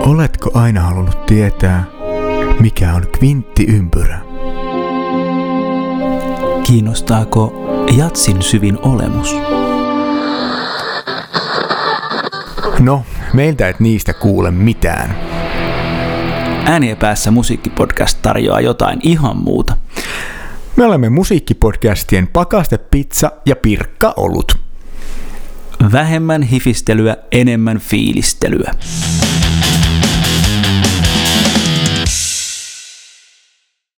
Oletko aina halunnut tietää, mikä on kvinttiympyrä? Kiinnostaako jatsin syvin olemus? No, meiltä et niistä kuule mitään. Äänien päässä musiikkipodcast tarjoaa jotain ihan muuta. Me olemme musiikkipodcastien Pakaste Pizza ja Pirkka Olut. Vähemmän hifistelyä, enemmän fiilistelyä.